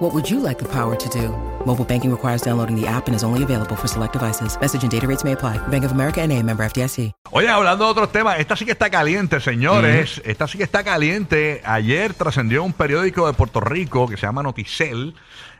What would you like the power to do? Mobile banking requires downloading the app and is only available for select devices. Message and data rates may apply. Bank of America and a member FDIC. Oye, hablando de otros temas, esta sí que está caliente, señores. Esta sí que está caliente. Ayer trascendió un periódico de Puerto Rico que se llama Noticel.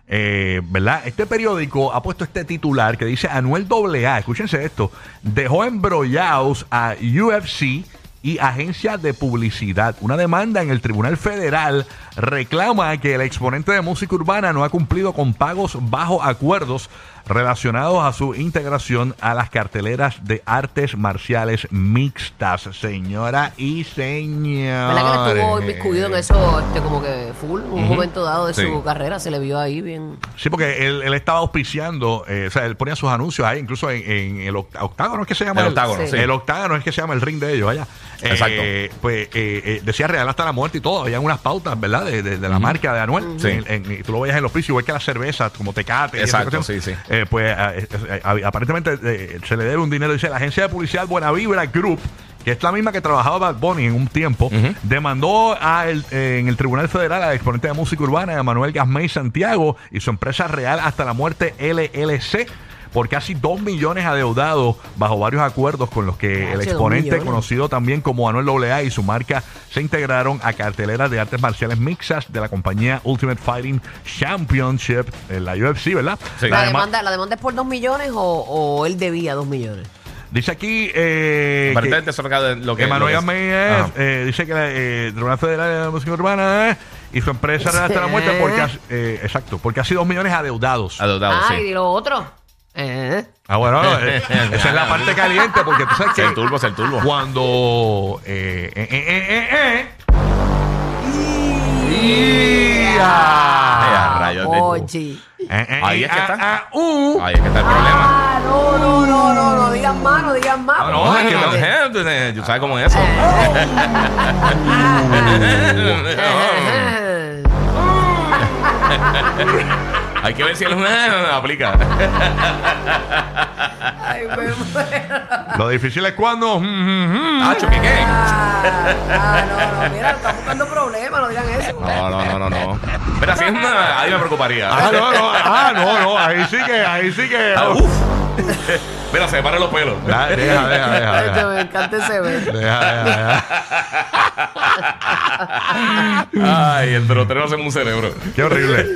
Eh, ¿Verdad? Este periódico ha puesto este titular que dice Anuel AA, escúchense esto, dejó embrollados a UFC y agencias de publicidad. Una demanda en el Tribunal Federal reclama que el exponente de música urbana no ha cumplido con pagos bajo acuerdos relacionados a su integración a las carteleras de artes marciales mixtas, señora y señor. ¿Verdad que él estuvo inmiscuido en eso este, como que full? Un momento dado de Sí. su carrera se le vio ahí bien. Sí, porque él, él estaba auspiciando, eh, o sea, él ponía sus anuncios ahí, incluso en, en el oct- octágono, ¿es que se llama? El octágono, sí. El octágono es que se llama el ring de ellos, allá. Exacto. Eh, pues eh, eh, decía real hasta la muerte y todo. Habían unas pautas, ¿verdad? De, de- de la marca de Anuel. Sí. En- en- y tú lo veías en los precios, igual que las cervezas, como Tecate. Exacto, sí, sí. Eh, pues eh, eh, eh, aparentemente eh, se le debe un dinero. Dice la agencia de publicidad Buena Vibra Group. Que es la misma que trabajaba Bad Bunny en un tiempo, demandó a el- eh, en el Tribunal Federal al exponente de música urbana, Manuel Gasmey Santiago, y su empresa real hasta la muerte LLC, por casi 2 millones adeudados bajo varios acuerdos con los que el exponente conocido también como Anuel AA y su marca se integraron a carteleras de artes marciales mixtas de la compañía Ultimate Fighting Championship, en la UFC, ¿verdad? Sí. ¿La, La dema- demanda, ¿La demanda es por dos millones o, o él debía dos millones? Dice aquí eh, que- lo que- lo que... Emanuel lo que- Gamay es, Ajá. eh, dice que la eh, Tribunal Federal de Música Urbana eh, y su empresa real hasta la muerte porque, ha- eh, exacto, porque ha sido dos millones adeudados. Adeudado, ah, sí. y lo otro. Eh. Ah, bueno, eh, esa es la parte caliente porque tú sabes Es que el turbo, es el turbo. cuando eh, eh, eh, eh, eh, eh, Ay, a rayos de- Oye. eh, eh, Ahí es que ah, está. ah, uh. Ahí es que está el problema. Ah, no, no, no, no, no digan más, no digan más. Ah, no, es que no. Eh, ¿Tú sabes cómo es eso? Eh. Hay que ver si él aplica. Ay, me muero. Lo difícil es cuando mm, mm, mm. Tacho, ¿qué qué? Ah, ah, no, no, mira, están buscando problemas, no digan eso. No, no, no, no, no. Mira, si es una... Ahí me preocuparía. Ah, no, no, ah, no, no, ahí sí que, ahí sí que. Ah, uf. Mira, se paran los pelos. Deja, deja, deja, Este, deja. me encanta ese ver. Deja, deja, deja. Ay, el pelotero hace un cerebro. Qué horrible.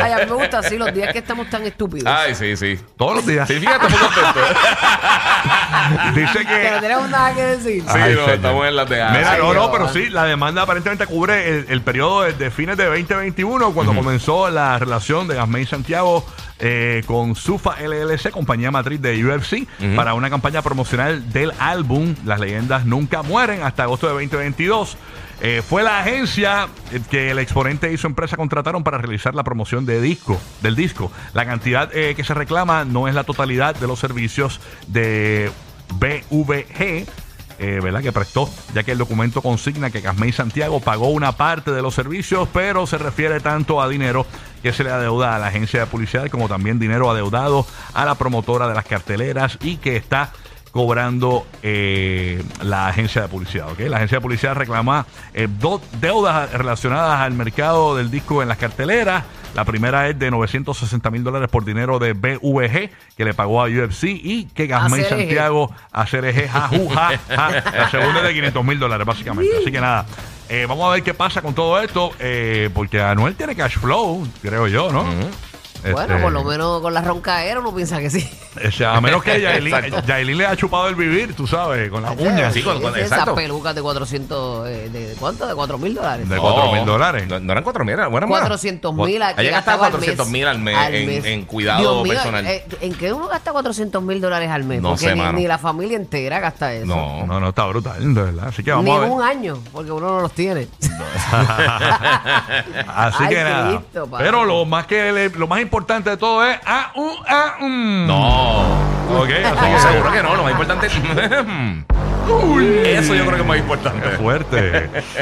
Ay, a mí me gusta así los días que estamos tan estúpidos. Ay, sí, sí. Todos los días. Sí, fíjate, muy contento. Dice Que no que. tenemos nada que decir. Sí, Ay, no, señor. estamos en las de Mira, Ay, no, no, pero sí, la demanda aparentemente cubre el, el periodo de, de fines de 2021, cuando comenzó la relación de Gasmey Santiago eh, con Sufa LLC, compañía matriz de UFC, para una campaña promocional del álbum Las leyendas nunca mueren, hasta agosto de 2022. Eh, fue la agencia que el exponente y su empresa contrataron para realizar la promoción de disco, del disco. La cantidad eh, que se reclama no es la totalidad de los servicios de BVG eh, ¿verdad? que prestó, ya que el documento consigna que Casmey Santiago pagó una parte de los servicios, pero se refiere tanto a dinero que se le adeuda a la agencia de publicidad como también dinero adeudado a la promotora de las carteleras y que está cobrando eh, la agencia de publicidad. ¿ok? La agencia de publicidad reclama eh, dos deudas relacionadas al mercado del disco en las carteleras. La primera es de 960 mil dólares por dinero de BVG que le pagó a UFC y que Gasmey. Santiago a CRG, ja, ju, ja, ja. La segunda es de 500 mil dólares, básicamente. Así que nada, eh, vamos a ver qué pasa con todo esto, eh, porque Anuel tiene cash flow, creo yo, ¿no? Bueno, Este, por lo menos con la roncaera uno piensa que sí. o sea, a menos que Yailin, Exacto. Yailin le ha chupado el vivir, tú sabes, con las uñas. Sí, con- con- Esas exacto. pelucas de 400, eh, de, de ¿cuánto? De 4 mil dólares. De 4 mil dólares. No, no eran 4 mil, eran buenas más. 400 mil Ella gastaba gastaba al 400 mil al mes en- en cuidado Dios mío, personal. eh, ¿En qué uno gasta 400 mil dólares al mes? No Porque sé, ni, mano. ni la familia entera gasta eso. No. No, no, está brutal, de verdad. Así que vamos Ni a ver. un año, porque uno no los tiene. Así Ay, que nada. Cristo, padre. Pero lo más que le- lo más importante de todo es ah, uh, ah, mm. No. Ok, así No, que- seguro que no. Lo más importante es. Eso yo creo que es más importante. Qué fuerte.